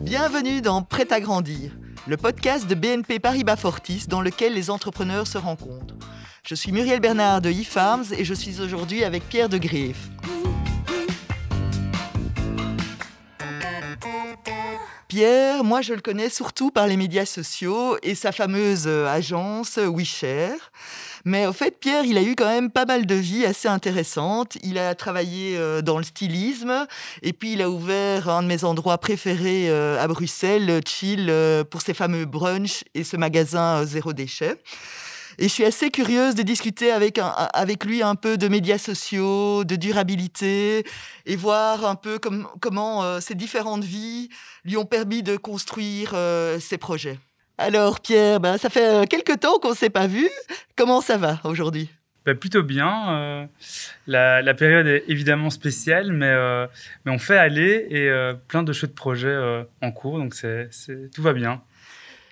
Bienvenue dans Prêt à grandir, le podcast de BNP Paribas Fortis dans lequel les entrepreneurs se rencontrent. Je suis Muriel Bernard de eFarms et je suis aujourd'hui avec Pierre de Greef. Pierre, moi je le connais surtout par les médias sociaux et sa fameuse euh, agence WeShare. Mais au fait, Pierre, il a eu quand même pas mal de vies assez intéressantes. Il a travaillé euh, dans le stylisme et puis il a ouvert un de mes endroits préférés à Bruxelles, Chill, pour ses fameux brunchs et ce magasin zéro déchet. Et je suis assez curieuse de discuter avec, avec lui un peu de médias sociaux, de durabilité, et voir un peu comment euh, ces différentes vies lui ont permis de construire euh, ses projets. Alors Pierre, ben, ça fait euh, quelques temps qu'on ne s'est pas vu. Comment ça va aujourd'hui? Ben, Plutôt bien. La, période est évidemment spéciale, mais, mais on fait aller et plein de chouettes projets en cours, donc c'est, tout va bien.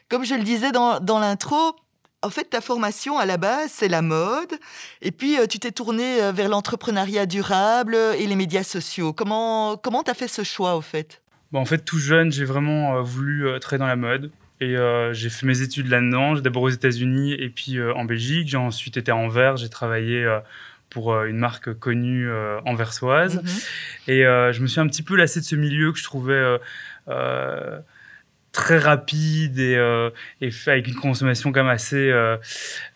Comme je le disais dans, dans l'intro, en fait, ta formation à la base, c'est la mode. Et puis, euh, tu t'es tourné euh, vers l'entrepreneuriat durable et les médias sociaux. Comment comment as fait ce choix, au fait? Bon, En fait, tout jeune, j'ai vraiment euh, voulu être dans la mode. Et j'ai fait mes études là-dedans. J'ai d'abord aux États-Unis et puis en Belgique. J'ai ensuite été à Anvers. J'ai travaillé pour une marque connue anversoise. Mm-hmm. Et je me suis un petit peu lassé de ce milieu que je trouvais très rapide et, euh, et fait avec une consommation quand même assez euh,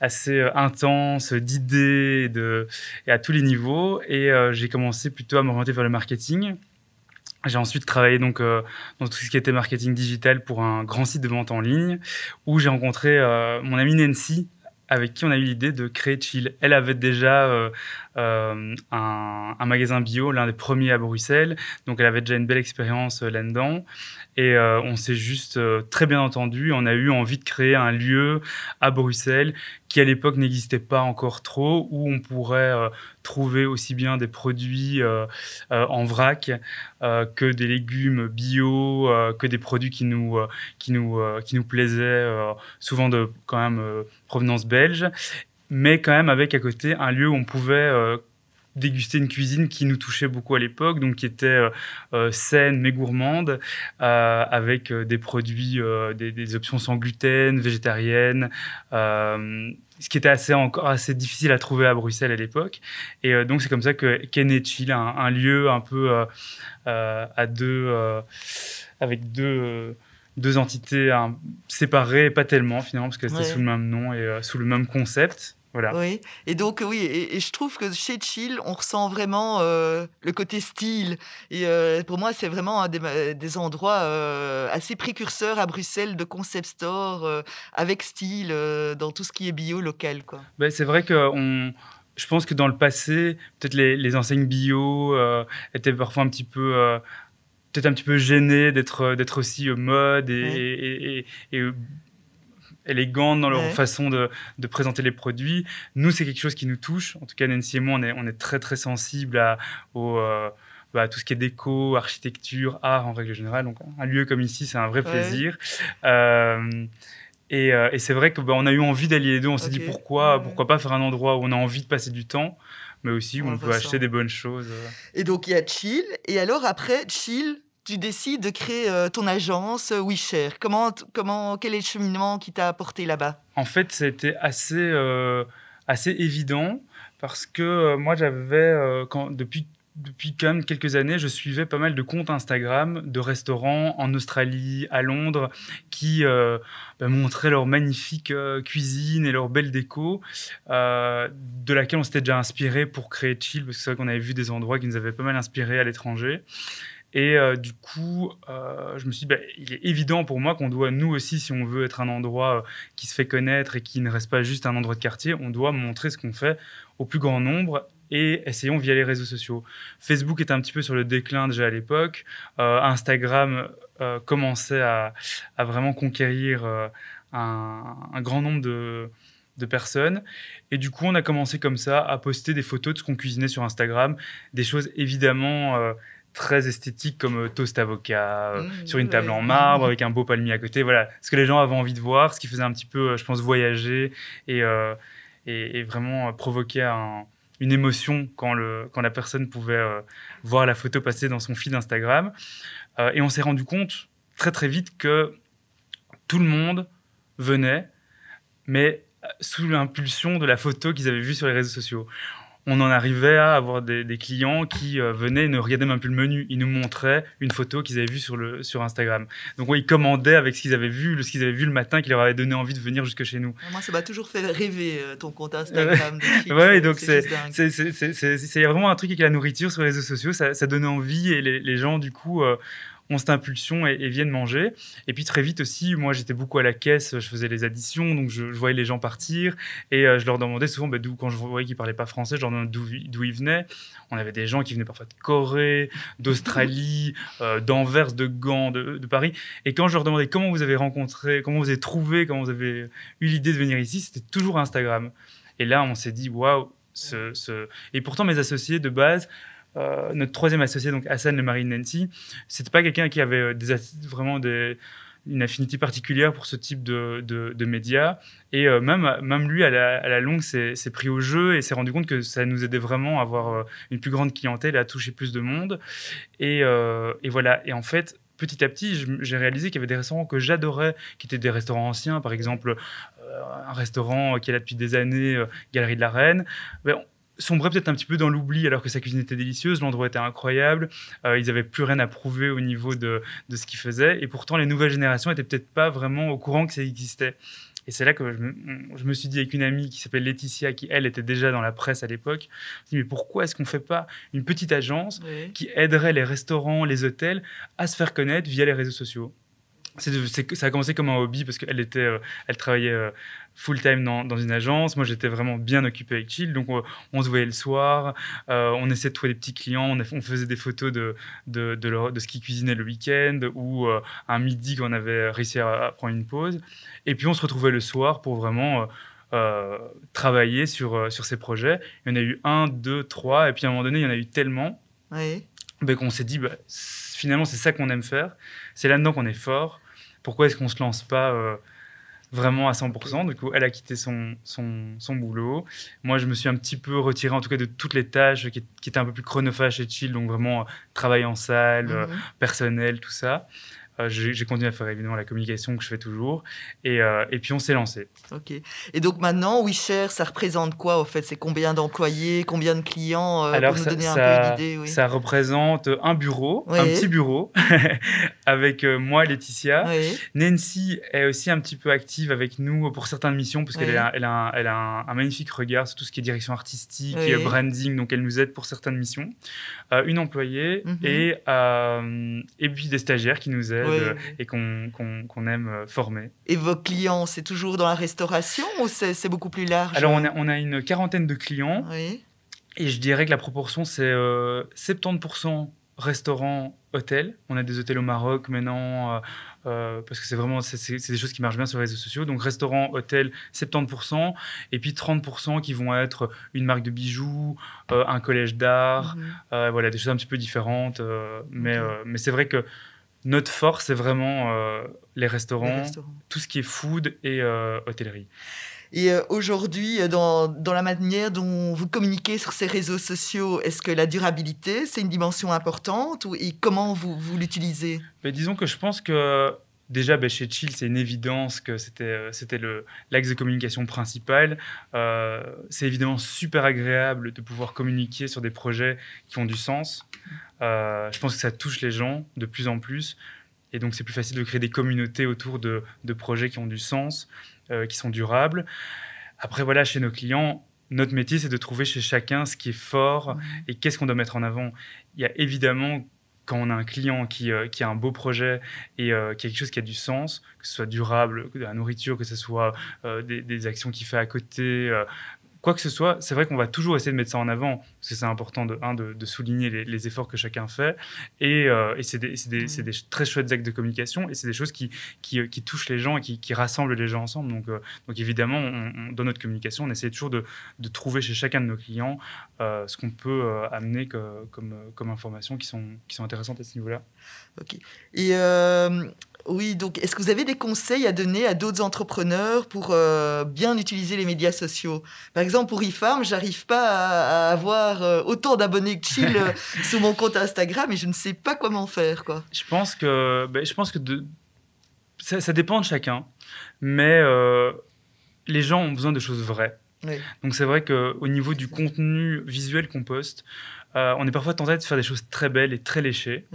assez euh, intense d'idées et à tous les niveaux et j'ai commencé plutôt à m'orienter vers le marketing j'ai ensuite travaillé donc dans tout ce qui était marketing digital pour un grand site de vente en ligne où j'ai rencontré mon amie Nancy avec qui on a eu l'idée de créer Chill. Elle avait déjà euh, euh, un, un, magasin bio, l'un des premiers à Bruxelles, donc elle avait déjà une belle expérience euh, là-dedans. Et euh, on s'est juste euh, très bien entendu. On a eu envie de créer un lieu à Bruxelles qui à l'époque n'existait pas encore trop, où on pourrait trouver aussi bien des produits en vrac que des légumes bio, que des produits qui nous qui nous qui nous plaisaient, souvent de quand même provenance belge, mais quand même avec à côté un lieu où on pouvait déguster une cuisine qui nous touchait beaucoup à l'époque, donc qui était euh, euh, saine mais gourmande, euh, avec des produits, des, options sans gluten, végétariennes, ce qui était assez encore assez difficile à trouver à Bruxelles à l'époque. Et donc c'est comme ça que Ken Chill, un, un, lieu un peu à deux, avec deux deux entités hein, séparées, pas tellement finalement, parce que c'était sous le même nom et sous le même concept. Oui, et donc oui, et, je trouve que chez Chill, on ressent vraiment euh, le côté style. Et euh, pour moi, c'est vraiment un des, endroits euh, assez précurseurs à Bruxelles de concept store avec style dans tout ce qui est bio local. Quoi. Ben, c'est vrai que on, je pense que dans le passé, peut-être les, les, enseignes bio étaient parfois un petit peu peut-être un petit peu gênées d'être d'être aussi mode et, et, et élégantes dans leur façon de, de, présenter les produits. Nous, c'est quelque chose qui nous touche. En tout cas, Nancy et moi, on est, on est très, très sensibles à, au, euh, bah, tout ce qui est déco, architecture, art en règle générale. Donc, un lieu comme ici, c'est un vrai plaisir. Euh, et, euh, et c'est vrai qu'on bah, a eu envie d'allier les deux. On s'est dit pourquoi, pourquoi pas faire un endroit où on a envie de passer du temps, mais aussi où on, peut acheter des bonnes choses. Et donc, il y a Chill. Et alors, après, Chill, tu décides de créer euh, ton agence euh, WeShare. Comment, comment, quel est le cheminement qui t'a apporté là-bas? En fait, c'était assez, euh, assez évident parce que moi, j'avais, depuis, depuis quand même quelques années, je suivais pas mal de comptes Instagram de restaurants en Australie, à Londres, qui bah, montraient leur magnifique cuisine et leur belle déco, de laquelle on s'était déjà inspiré pour créer Chill, parce que c'est vrai qu'on avait vu des endroits qui nous avaient pas mal inspirés à l'étranger. Et euh, du coup, euh, je me suis dit, bah, il est évident pour moi qu'on doit, nous aussi, si on veut être un endroit euh, qui se fait connaître et qui ne reste pas juste un endroit de quartier, on doit montrer ce qu'on fait au plus grand nombre et essayons via les réseaux sociaux. Facebook était un petit peu sur le déclin déjà à l'époque. Instagram commençait à, vraiment conquérir un, grand nombre de personnes. Et du coup, on a commencé comme ça à poster des photos de ce qu'on cuisinait sur Instagram, des choses évidemment très esthétique comme euh, toast avocat euh, mmh, sur une table en marbre avec un beau palmier à côté. Voilà, ce que les gens avaient envie de voir, ce qui faisait un petit peu, euh, je pense, voyager et, et, vraiment provoquer une émotion quand, le, quand la personne pouvait voir la photo passer dans son feed Instagram. et on s'est rendu compte très très vite que tout le monde venait, mais sous l'impulsion de la photo qu'ils avaient vue sur les réseaux sociaux on en arrivait à avoir des, clients qui euh, venaient ne regardaient même plus le menu. Ils nous montraient une photo qu'ils avaient vue sur, le, sur Instagram. Donc, ils commandaient avec ce qu'ils avaient vu, ce qu'ils avaient vu le matin, qui leur avait donné envie de venir jusque chez nous. Moi, ça m'a toujours fait rêver euh, ton compte Instagram. ouais, donc c'est vraiment un truc avec la nourriture sur les réseaux sociaux. Ça, ça donnait envie et les, gens, du coup, euh, ont cette impulsion et, viennent manger. Et puis très vite aussi, moi j'étais beaucoup à la caisse, je faisais les additions, donc je, voyais les gens partir et euh, je leur demandais souvent bah, quand je voyais qu'ils parlaient pas français, je leur demandais d'où, ils venaient. On avait des gens qui venaient parfois de Corée, d'Australie, euh, d'Anvers, de Gand, de, Paris. Et quand je leur demandais comment vous avez rencontré, comment vous avez trouvé, comment vous avez eu l'idée de venir ici, c'était toujours Instagram. Et là, on s'est dit, waouh, ce... Et pourtant, mes associés de base, euh, notre troisième associé, donc Hassan le mari Nancy, c'était pas quelqu'un qui avait euh, vraiment une affinité particulière pour ce type de, de, médias. Et euh, même, lui, à la, longue, s'est pris au jeu et s'est rendu compte que ça nous aidait vraiment à avoir une plus grande clientèle à toucher plus de monde. Et, et voilà. Et en fait, petit à petit, j'ai réalisé qu'il y avait des restaurants que j'adorais, qui étaient des restaurants anciens, par exemple un restaurant qui est là depuis des années, Galerie de la Reine. Ben, sombrait peut-être un petit peu dans l'oubli alors que sa cuisine était délicieuse, l'endroit était incroyable, euh, ils n'avaient plus rien à prouver au niveau de, de ce qu'ils faisaient, et pourtant les nouvelles générations n'étaient peut-être pas vraiment au courant que ça existait. Et c'est là que je me, suis dit avec une amie qui s'appelle Laetitia, qui elle était déjà dans la presse à l'époque, mais pourquoi est-ce qu'on ne fait pas une petite agence qui aiderait les restaurants, les hôtels à se faire connaître via les réseaux sociaux? Ça a commencé comme un hobby parce qu'elle était, euh, elle travaillait euh, full time dans, dans, une agence. Moi, j'étais vraiment bien occupé avec Chill, donc on, se voyait le soir. Euh, on essayait de trouver des petits clients. On, on faisait des photos de de, de, de ce qu'ils cuisinaient le week-end ou un midi quand on avait réussi à, prendre une pause. Et puis on se retrouvait le soir pour vraiment travailler sur sur ces projets. Il y en a eu un, deux, trois, et puis à un moment donné, il y en a eu tellement. Ben, qu'on s'est dit, bah, finalement, c'est ça qu'on aime faire. C'est là-dedans qu'on est fort pourquoi est-ce qu'on se lance pas euh, vraiment à 100% Du coup, elle a quitté son, son, son, boulot. Moi, je me suis un petit peu retiré, en tout cas, de toutes les tâches qui, étaient un peu plus chronophages et chill, donc vraiment euh, travail en salle, euh, mhm. personnel, tout ça. Euh, j'ai continué à faire évidemment la communication que je fais toujours. Et, euh, et puis on s'est lancé. Ok. Et donc maintenant, WeShare, ça représente quoi en fait? C'est combien d'employés, combien de clients euh, Alors, pour nous donner un peu l'idée oui? Ça représente un bureau, un petit bureau, avec moi, Laetitia. Nancy est aussi un petit peu active avec nous pour certaines missions, parce qu'elle a, elle a, un, elle a un, magnifique regard sur tout ce qui est direction artistique, et branding, donc elle nous aide pour certaines missions. une employée mhm. et, et puis des stagiaires qui nous aident euh, et qu'on aime euh, former. Et vos clients, c'est toujours dans la restauration ou c'est beaucoup plus large? Alors, on a, on a, une quarantaine de clients. Et je dirais que la proportion, c'est 70% euh, restaurants, hôtels. On a des hôtels au Maroc maintenant, parce que c'est vraiment c'est des choses qui marchent bien sur les réseaux sociaux. Donc restaurants, hôtels, 70%, et puis 30% qui vont être une marque de bijoux, un collège d'art, mhm. voilà des choses un petit peu différentes. mais mais c'est vrai que notre force, c'est vraiment euh, les, restaurants, tout ce qui est food et euh, hôtellerie. Et euh, aujourd'hui, dans, dans, la manière dont vous communiquez sur ces réseaux sociaux, est-ce que la durabilité, c'est une dimension importante ou, et comment vous, vous l'utilisez? Ben, Disons que je pense que déjà ben, chez Chill, c'est une évidence que c'était, c'était l'axe de communication principal. c'est évidemment super agréable de pouvoir communiquer sur des projets qui ont du sens. Euh, je pense que ça touche les gens de plus en plus. Et donc, c'est plus facile de créer des communautés autour de, projets qui ont du sens, euh, qui sont durables. Après, voilà, chez nos clients, notre métier, c'est de trouver chez chacun ce qui est fort et qu'est-ce qu'on doit mettre en avant. Il y a évidemment, quand on a un client qui, euh, a un beau projet et a quelque chose qui a du sens, que ce soit durable, de la nourriture, que ce soit des, des, actions qu'il fait à côté, quoi que ce soit, c'est vrai qu'on va toujours essayer de mettre ça en avant, parce que c'est important de, de, souligner les, efforts que chacun fait. Et, euh, c'est des, des, très chouettes actes de communication, et c'est des choses qui, qui, touchent les gens et qui, rassemblent les gens ensemble. Donc, euh, donc évidemment, dans notre communication, on essaie toujours de, trouver chez chacun de nos clients euh, ce qu'on peut amener comme, comme informations qui sont, qui sont intéressantes à ce niveau-là. Ok. Et Oui, donc est-ce que vous avez des conseils à donner à d'autres entrepreneurs pour euh, bien utiliser les médias sociaux? Par exemple, pour eFarm, j'arrive pas à, avoir euh, autant d'abonnés que Chill euh, sur mon compte Instagram et je ne sais pas comment faire. Quoi. Je pense que, ben, je pense que de... ça, ça, dépend de chacun, mais les gens ont besoin de choses vraies. Donc c'est vrai qu'au niveau du contenu visuel qu'on poste, euh, on est parfois tenté de faire des choses très belles et très léchées.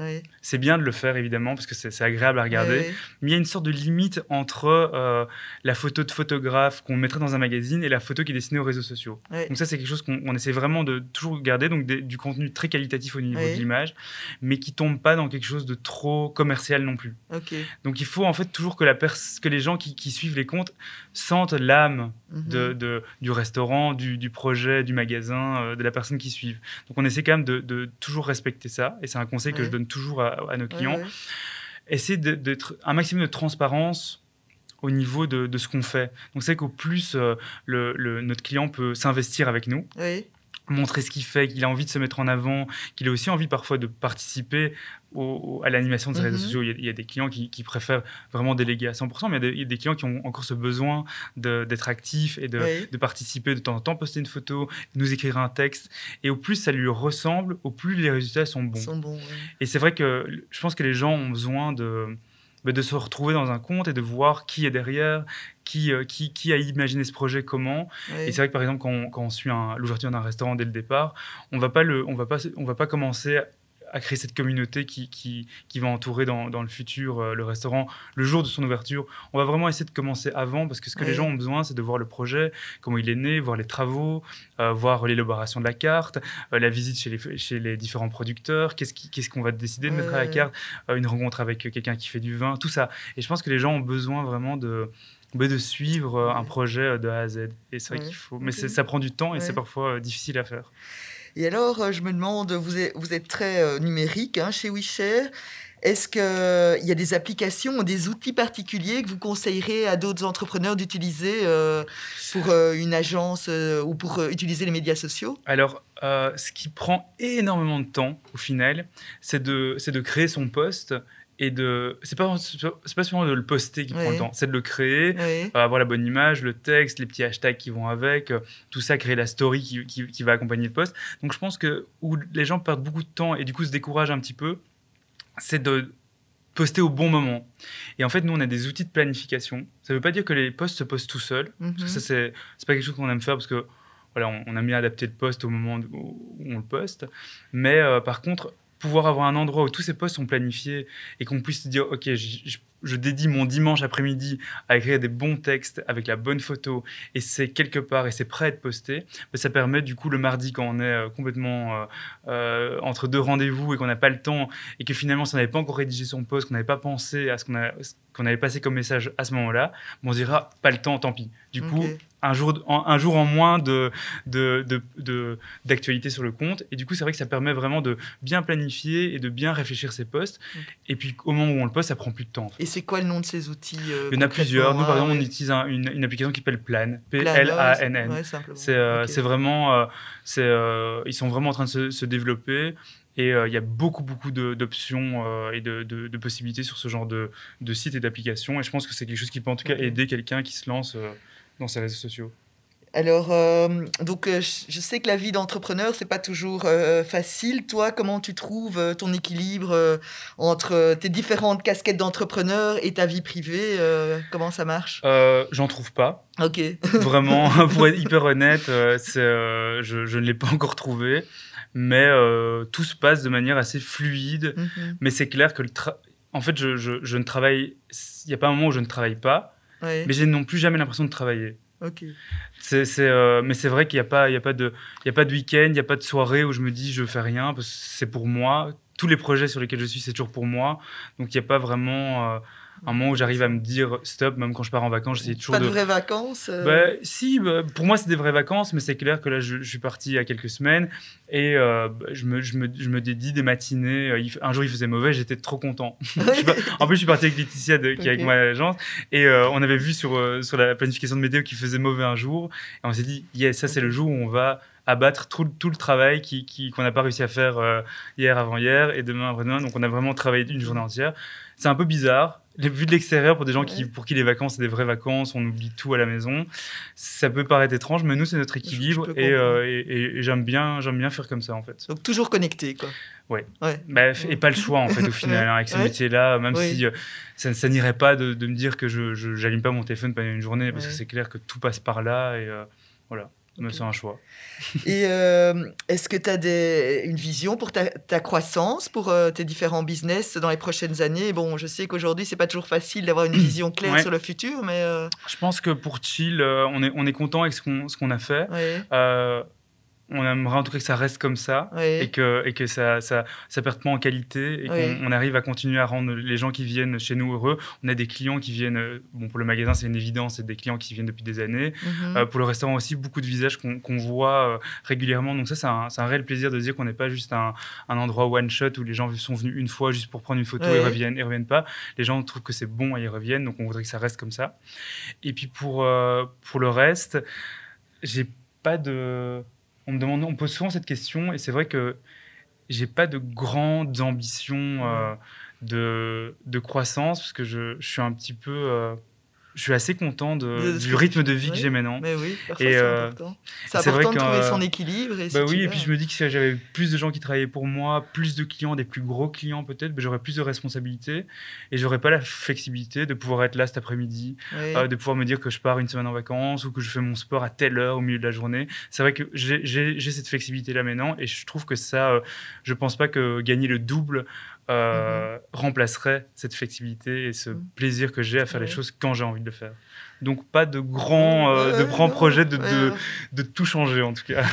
C'est bien de le faire, évidemment, parce que c'est agréable à regarder. Mais il y a une sorte de limite entre euh, la photo de photographe qu'on mettrait dans un magazine et la photo qui est dessinée aux réseaux sociaux. Donc ça, c'est quelque chose qu'on essaie vraiment de toujours garder, donc du contenu très qualitatif au niveau de l'image, mais qui tombe pas dans quelque chose de trop commercial non plus. Donc il faut en fait toujours que, la que les gens qui, suivent les comptes sentent l'âme mhm. de, du restaurant, du, projet, du magasin, euh, de la personne qui suivent. Donc on essaie de, toujours respecter ça, et c'est un conseil que je donne toujours à, nos clients. Essayer d'être un maximum de transparence au niveau de, ce qu'on fait. Donc c'est qu'au plus euh, le, notre client peut s'investir avec nous, montrer ce qu'il fait, qu'il a envie de se mettre en avant, qu'il a aussi envie parfois de participer à l'animation de ses réseaux mhm. sociaux. Il y, a, des clients qui, préfèrent vraiment déléguer à 100%, mais il y a des, clients qui ont encore ce besoin d'être actifs et de, participer de temps en temps, poster une photo, nous écrire un texte. Et au plus ça lui ressemble, au plus les résultats sont bons. Sont bons Et c'est vrai que je pense que les gens ont besoin de bah, de se retrouver dans un compte et de voir qui est derrière, qui, euh, qui, qui, a imaginé ce projet, comment. Et c'est vrai que par exemple, quand on, quand on suit l'ouverture d'un restaurant dès le départ, on va pas le, on va pas, on va pas commencer à créer cette communauté qui, qui, qui va entourer dans, dans le futur euh, le restaurant le jour de son ouverture. On va vraiment essayer de commencer avant parce que ce que les gens ont besoin, c'est de voir le projet, comment il est né, voir les travaux, euh, voir l'élaboration de la carte, euh, la visite chez les, chez les différents producteurs, qu'est-ce qu'on va décider de mettre à la carte, une rencontre avec quelqu'un qui fait du vin, tout ça. Et je pense que les gens ont besoin vraiment de de suivre un projet de A à Z. Et c'est vrai qu'il faut. Mais ça prend du temps et c'est parfois difficile à faire. Et alors, euh, je me demande, vous êtes, très euh, numérique hein, chez WeShare. Est-ce qu'il y a des applications des outils particuliers que vous conseillerez à d'autres entrepreneurs d'utiliser euh, pour une agence ou pour utiliser les médias sociaux? Alors, ce qui prend énormément de temps, au final, c'est de créer son poste et de c'est pas c'est pas seulement de le poster qui prend le temps c'est de le créer euh, avoir la bonne image le texte les petits hashtags qui vont avec euh, tout ça créer la story qui, qui, va accompagner le post. Donc je pense que où les gens perdent beaucoup de temps et du coup se découragent un petit peu c'est de poster au bon moment. Et en fait nous on a des outils de planification. Ça veut pas dire que les posts se postent tout seuls parce que ça mhm. c'est pas quelque chose qu'on aime faire parce que voilà on, on, a mis à adapter le post au moment où, on le poste. Mais euh, par contre pouvoir avoir un endroit où tous ces postes sont planifiés et qu'on puisse se dire, OK, je, dédie mon dimanche après-midi à écrire des bons textes avec la bonne photo et c'est quelque part et c'est prêt à être posté, mais ça permet du coup le mardi quand on est euh, complètement euh, euh, entre deux rendez-vous et qu'on n'a pas le temps et que finalement si on n'avait pas encore rédigé son poste, qu'on n'avait pas pensé à ce qu'on qu'on avait passé comme message à ce moment-là, on se dira pas le temps, tant pis. Du coup, un jour, en, un jour en moins de, d'actualité sur le compte. Et du coup, c'est vrai que ça permet vraiment de bien planifier et de bien réfléchir ses postes. Et puis, au moment où on le poste, ça prend plus de temps. Et c'est quoi le nom de ces outils euh, Il y en a plusieurs. Nous, par exemple, on utilise une, application qui s'appelle Plan. P-L-A-N-N. c'est, euh, c'est vraiment. Euh, ils sont vraiment en train de se, développer. Et il y a beaucoup, beaucoup d'options et de, possibilités sur ce genre de, de site et d'applications. Et je pense que c'est quelque chose qui peut en tout cas aider quelqu'un qui se lance dans ces réseaux sociaux alors, euh, donc, euh, je sais que la vie d'entrepreneur, c'est pas toujours euh, facile. Toi, comment tu trouves ton équilibre entre tes différentes casquettes d'entrepreneur et ta vie privée Comment ça marche? J'en trouve pas. Ok. Vraiment, pour être hyper honnête, je, je, ne l'ai pas encore trouvé. Mais tout se passe de manière assez fluide. Mhm. Mais c'est clair que, le en fait, je, je ne travaille. Il n'y a pas un moment où je ne travaille pas. Mais j'ai non plus jamais l'impression de travailler. Ok. C'est, euh, mais c'est vrai qu'il n'y a pas, il a pas de, il a pas de week-end, il n'y a pas de soirée où je me dis je fais rien parce que c'est pour moi. Tous les projets sur lesquels je suis, c'est toujours pour moi. Donc il n'y a pas vraiment. Euh, un moment où j'arrive à me dire stop, même quand je pars en vacances, j'essaie toujours pas de. Pas de vraies vacances euh bah, Si, bah, pour moi, c'est des vraies vacances, mais c'est clair que là, je, suis parti il y a quelques semaines et euh, bah, je, me, je, me, je, me, dédie des matinées. Euh, un jour, il faisait mauvais, j'étais trop content. en plus, je suis parti avec Laetitia, qui est avec moi à l'agence, et on avait vu sur, sur la planification de météo qu'il faisait mauvais un jour, et on s'est dit, yes, ça, c'est le jour où on va abattre tout, tout le travail qu'on qui, qu'on n'a pas réussi à faire hier avant hier et demain après demain. Donc on a vraiment travaillé une journée entière. C'est un peu bizarre. Vu de l'extérieur, pour des gens qui, pour qui les vacances, c'est des vraies vacances, on oublie tout à la maison, ça peut paraître étrange, mais nous, c'est notre équilibre euh, et, et, j'aime bien, j'aime bien faire comme ça, en fait. Donc, toujours connecté, quoi. Ouais. ouais. Bah, et pas le choix, en fait, au final, hein, avec ce métier-là, même si euh, ça, ça n'irait pas de, de, me dire que je n'allume pas mon téléphone pendant une journée, parce que c'est clair que tout passe par là, et euh, voilà. Mais c'est un choix. Et euh, est-ce que tu as des, une vision pour ta, ta croissance, pour euh, tes différents business dans les prochaines années? Bon, je sais qu'aujourd'hui, c'est pas toujours facile d'avoir une vision claire sur le futur, mais... Euh, je pense que pour Chill, on, est, on est content avec ce qu'on qu'on a fait. Ouais on aimerait en tout cas que ça reste comme ça et que, et que ça, ça, ça perde pas en qualité et qu'on arrive à continuer à rendre les gens qui viennent chez nous heureux. On a des clients qui viennent, euh, bon pour le magasin c'est une évidence, c'est des clients qui viennent depuis des années. Mhm. Euh, pour le restaurant aussi, beaucoup de visages qu'on voit euh, régulièrement. Donc ça c'est un, un, réel plaisir de dire qu'on n'est pas juste un, un, endroit one shot où les gens sont venus une fois juste pour prendre une photo et reviennent et reviennent pas. Les gens trouvent que c'est bon et ils reviennent, donc on voudrait que ça reste comme ça. Et puis pour, pour le reste, j'ai pas de on me demande, on pose souvent cette question, et c'est vrai que j'ai pas de grandes ambitions euh, de, croissance, parce que je, je, suis un petit peu euh, je suis assez content de, du rythme de vie que j'ai maintenant. Mais oui, c'est euh, important. C'est important de trouver son équilibre. Et bah oui, et puis je me dis que si j'avais plus de gens qui travaillaient pour moi, plus de clients, des plus gros clients peut-être, bah, j'aurais plus de responsabilités et j'aurais pas la flexibilité de pouvoir être là cet après-midi, euh, de pouvoir me dire que je pars une semaine en vacances ou que je fais mon sport à telle heure au milieu de la journée. C'est vrai que j'ai cette flexibilité-là maintenant et je trouve que ça, euh, je pense pas que gagner le double euh, mhm. remplacerait cette flexibilité et ce mhm. plaisir que j'ai à faire les choses quand j'ai envie de le faire. Donc pas de grands, euh, de grands projets de, de, de, tout changer en tout cas.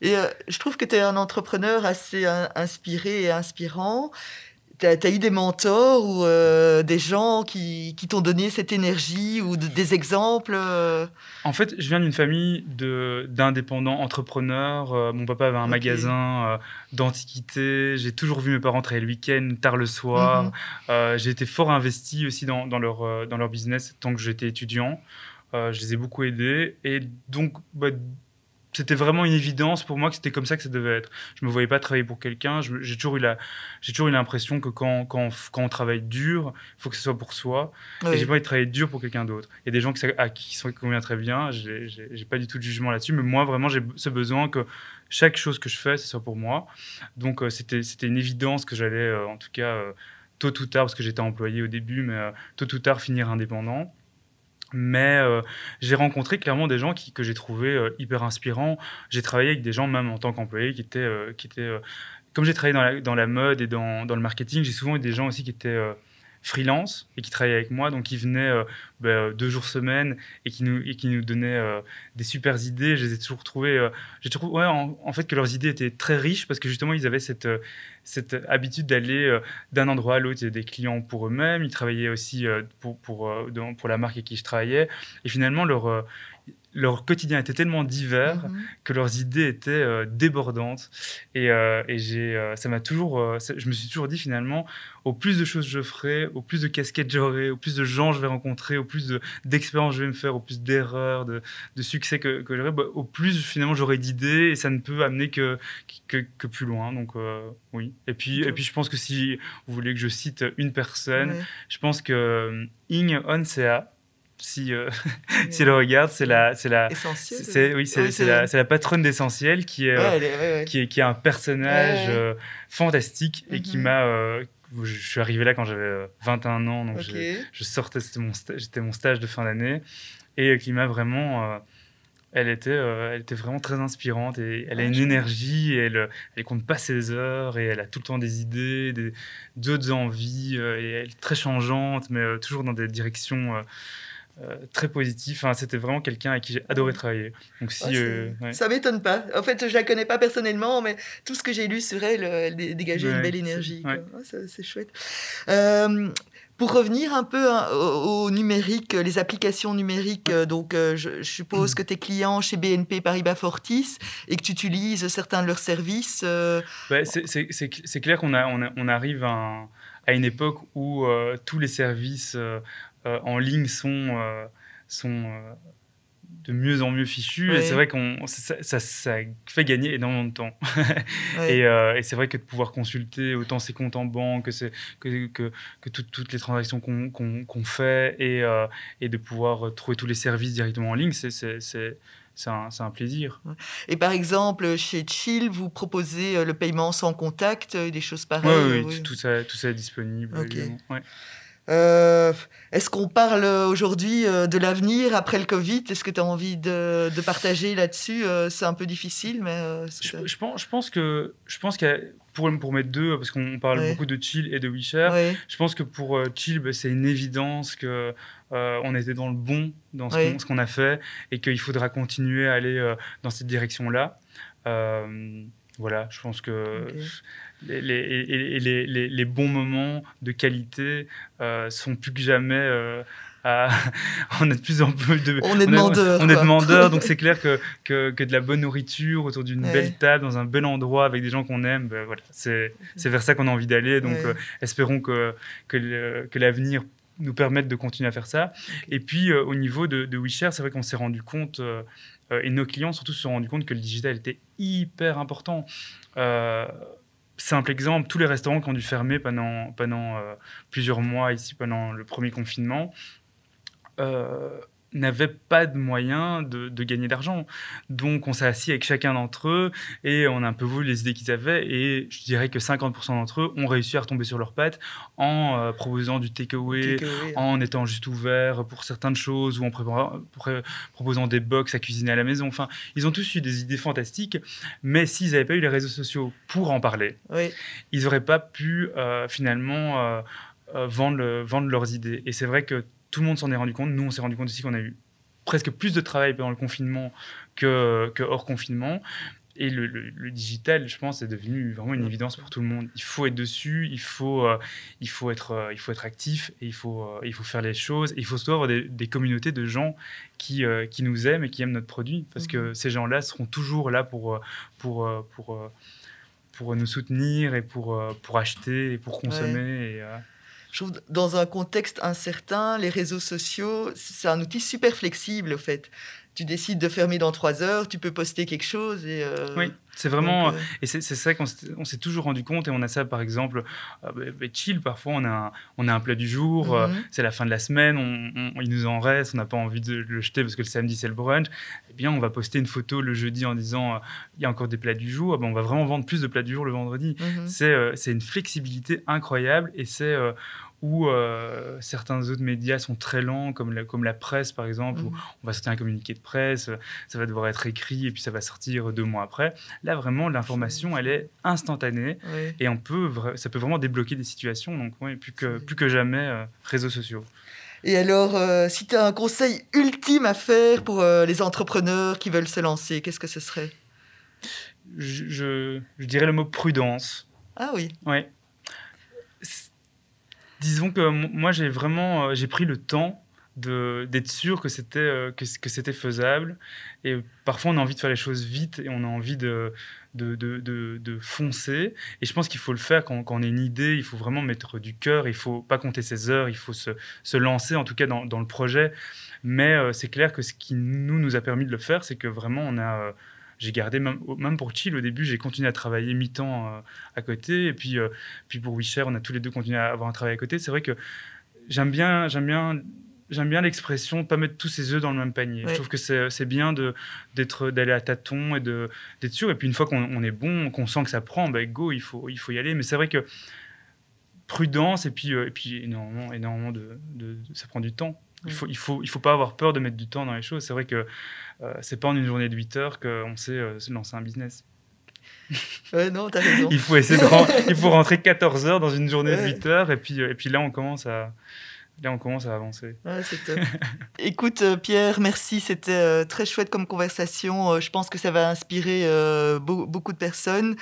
et euh, je trouve que tu es un entrepreneur assez inspiré et inspirant tu as, eu des mentors ou euh, des gens qui, qui t'ont donné cette énergie ou des exemples euh? En fait, je viens d'une famille d'indépendants entrepreneurs. Euh, mon papa avait un magasin d'antiquités. J'ai toujours vu mes parents travailler le week-end, tard le soir. Mhm. J'ai été fort investi aussi dans, dans, leur, dans leur business tant que j'étais étudiant. je les ai beaucoup aidés. Et donc, bah, c'était vraiment une évidence pour moi que c'était comme ça que ça devait être. Je me voyais pas travailler pour quelqu'un. J'ai toujours eu la, j'ai toujours eu l'impression que quand, quand, quand, on travaille dur, il faut que ce soit pour soi. Et j'ai pas envie de travailler dur pour quelqu'un d'autre. Il y a des gens qui, à qui ça convient très bien. J'ai pas du tout de jugement là-dessus. Mais moi, vraiment, j'ai ce besoin que chaque chose que je fais, ce soit pour moi. Donc, euh, c'était, c'était une évidence que j'allais, euh, en tout cas, euh, tôt ou tard, parce que j'étais employé au début, mais tôt ou tard finir indépendant. Mais euh, j'ai rencontré clairement des gens qui, que j'ai trouvé euh, hyper inspirants. J'ai travaillé avec des gens, même en tant qu'employé, qui étaient. Euh, qui étaient comme j'ai travaillé dans la, mode et dans, dans le marketing, j'ai souvent eu des gens aussi qui étaient freelance et qui travaillaient avec moi, donc qui venaient bah, deux jours semaine et qui nous, qui nous donnaient des super idées. Je les ai toujours trouvés. j'ai trouvé en, fait que leurs idées étaient très riches parce que justement ils avaient cette cette habitude d'aller euh, d'un endroit à l'autre. des clients pour eux-mêmes, ils travaillaient aussi euh, pour, pour, euh, pour la marque avec qui je travaillais. Et finalement, leur, leur quotidien était tellement divers mhm. que leurs idées étaient euh, débordantes. Et, euh, et j'ai, euh, ça m'a toujours, je me suis toujours dit finalement, au plus de choses je ferai, au plus de casquettes j'aurai, au plus de gens je vais rencontrer, au plus d'expériences je vais me faire, au plus d'erreurs, de, de, succès que, que j'aurai, bah, au plus finalement j'aurai d'idées et ça ne peut amener que, que, que plus loin. Donc oui. Et puis, et puis je pense que si vous voulez que je cite une personne, je pense que Ing Onsea, si, euh, si le regarde, c'est la, c'est la, c'est, oui, c'est, c'est la, la, patronne d'essentiel qui est, euh, qui est, qui est un personnage euh, fantastique et qui mhm. m'a, je suis arrivé là quand j'avais 21 ans, donc je, sortais, c'était mon, j'étais mon stage de fin d'année et qui m'a vraiment, elle était, elle était vraiment très inspirante et elle a une énergie et elle, elle compte pas ses heures et elle a tout le temps des idées, des, d'autres envies et elle est très changeante, mais toujours dans des directions euh, très positif. c'était vraiment quelqu'un avec qui j'ai adoré travailler. Donc si, euh, Ça m'étonne pas. En fait, je la connais pas personnellement, mais tout ce que j'ai lu sur elle, elle dégageait une belle énergie. c'est chouette. Euh, pour revenir un peu hein, au, numérique, les applications numériques, donc je, suppose que tes clients chez BNP Paribas Fortis et que tu utilises certains de leurs services. c'est clair qu'on on, arrive à, à, une époque où tous les services euh, en ligne sont, euh, sont euh, de mieux en mieux fichu. Et c'est vrai qu'on ça, ça, fait gagner énormément de temps. Euh, et, c'est vrai que de pouvoir consulter autant ses comptes en banque que, que, que, que toutes les transactions qu'on fait et, euh, et de pouvoir trouver tous les services directement en ligne, c'est c'est un, un, plaisir. Et par exemple, chez Chill, vous proposez euh, le paiement sans contact, des choses pareilles Oui, oui, Tout, ça, tout ça est disponible. Ouais. Euh, est-ce qu'on parle aujourd'hui euh, de l'avenir après le Covid? Est-ce que tu as envie de, partager là-dessus? Euh, C'est un peu difficile, mais... Je, pense, je pense que... Je pense qu'il pour, pour mettre deux, parce qu'on parle beaucoup de Chill et de WeShare, je pense que pour Chill, bah, c'est une évidence que on était dans le bon dans ce qu'on a fait et qu'il faudra continuer à aller dans cette direction-là. Voilà, je pense que les, les, les, les, bons moments de qualité euh, sont plus que jamais euh, on est de plus en plus de on est demandeur on, est demandeur donc c'est clair que, que, que, de la bonne nourriture autour d'une belle table dans un bel endroit avec des gens qu'on aime ben voilà c'est vers ça qu'on a envie d'aller donc euh, espérons que que l'avenir nous permette de continuer à faire ça. Et puis au niveau de, de WeShare c'est vrai qu'on s'est rendu compte et nos clients surtout se sont rendus compte que le digital était hyper important. Simple exemple, tous les restaurants qui ont dû fermer pendant, pendant euh, plusieurs mois ici, pendant le premier confinement, euh, n'avaient pas de moyens de, gagner d'argent. Donc on s'est assis avec chacun d'entre eux et on a un peu vu les idées qu'ils avaient et je dirais que 50% d'entre eux ont réussi à retomber sur leurs pattes en euh, proposant du takeaway, en étant juste ouvert pour certaines choses ou en proposant des box à cuisiner à la maison. Enfin, ils ont tous eu des idées fantastiques, mais s'ils n'avaient pas eu les réseaux sociaux pour en parler, ils n'auraient pas pu euh, finalement euh, leurs idées. Et c'est vrai que tout le monde s'en est rendu compte. Nous, on s'est rendu compte aussi qu'on a eu presque plus de travail pendant le confinement que, que hors confinement. Et le, digital, je pense, est devenu vraiment une évidence pour tout le monde. Il faut être dessus, il faut, euh, il faut, être, euh, il faut être actif, et il faut, euh, il faut faire les choses. il faut surtout avoir des, communautés de gens qui, qui nous aiment et qui aiment notre produit. Parce que mhm. ces gens-là seront toujours là pour, pour, pour, pour, nous soutenir et pour, pour acheter et pour consommer. Et, je trouve dans un contexte incertain, les réseaux sociaux, c'est un outil super flexible, au fait. Tu décides de fermer dans trois heures, tu peux poster quelque chose et... Euh, oui, c'est vraiment... Euh, et c'est ça qu'on s'est toujours rendu compte, et on a ça par exemple, euh, bah, bah, chill, parfois on a, un, on a un plat du jour, mhm. c'est la fin de la semaine, on, il nous en reste, on n'a pas envie de le jeter parce que le samedi c'est le brunch, eh bien on va poster une photo le jeudi en disant il y a encore des plats du jour, eh ben, on va vraiment vendre plus de plats du jour le vendredi. Mhm. C'est une flexibilité incroyable et c'est où euh, certains autres médias sont très lents, comme la, comme la presse par exemple, où mhm. on va sortir un communiqué de presse, ça va devoir être écrit et puis ça va sortir deux mois après. Là, vraiment, l'information, elle est instantanée et on peut, ça peut vraiment débloquer des situations. Donc, plus, que, plus que jamais, euh, réseaux sociaux. Et alors, euh, si tu as un conseil ultime à faire pour les entrepreneurs qui veulent se lancer, qu'est-ce que ce serait? Je, je, je, dirais le mot prudence. Ah oui. Oui disons que moi, j'ai vraiment euh, j'ai pris le temps d'être sûr que c'était euh, que, c'était faisable. Et parfois, on a envie de faire les choses vite et on a envie de, de, de, de, foncer. Et je pense qu'il faut le faire quand, quand, on a une idée. Il faut vraiment mettre du cœur. Il faut pas compter ses heures. Il faut se, se lancer, en tout cas dans, dans le projet. Mais euh, c'est clair que ce qui nous, nous a permis de le faire, c'est que vraiment, on a j'ai gardé, même, même, pour Chill, au début, j'ai continué à travailler mi-temps euh, à côté. Et puis, euh, puis pour WeShare, on a tous les deux continué à avoir un travail à côté. C'est vrai que j'aime bien, j'aime bien, j'aime bien l'expression pas mettre tous ses œufs dans le même panier. Je trouve que c'est bien d'être d'aller à tâtons et d'être sûr. Et puis une fois qu'on est bon, qu'on sent que ça prend, bah, go, il faut il faut y aller. Mais c'est vrai que prudence et puis euh, et puis énormément énormément de, de, ça prend du temps. Il faut il faut il faut pas avoir peur de mettre du temps dans les choses. C'est vrai que euh, c'est pas en une journée de 8 heures qu'on sait euh, se lancer un business. Ouais, non, t'as raison. il faut essayer de il faut rentrer 14 heures dans une journée de 8 heures et puis, euh, et puis là, on commence à, Là, on commence à avancer. Ouais, c'est top. Écoute, Pierre, merci. C'était très chouette comme conversation. je pense que ça va inspirer beaucoup de personnes.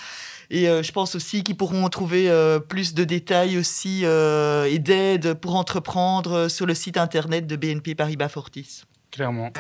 Et je pense aussi qu'ils pourront trouver plus de détails aussi et d'aide pour entreprendre sur le site internet de BNP Paribas Fortis. Clairement.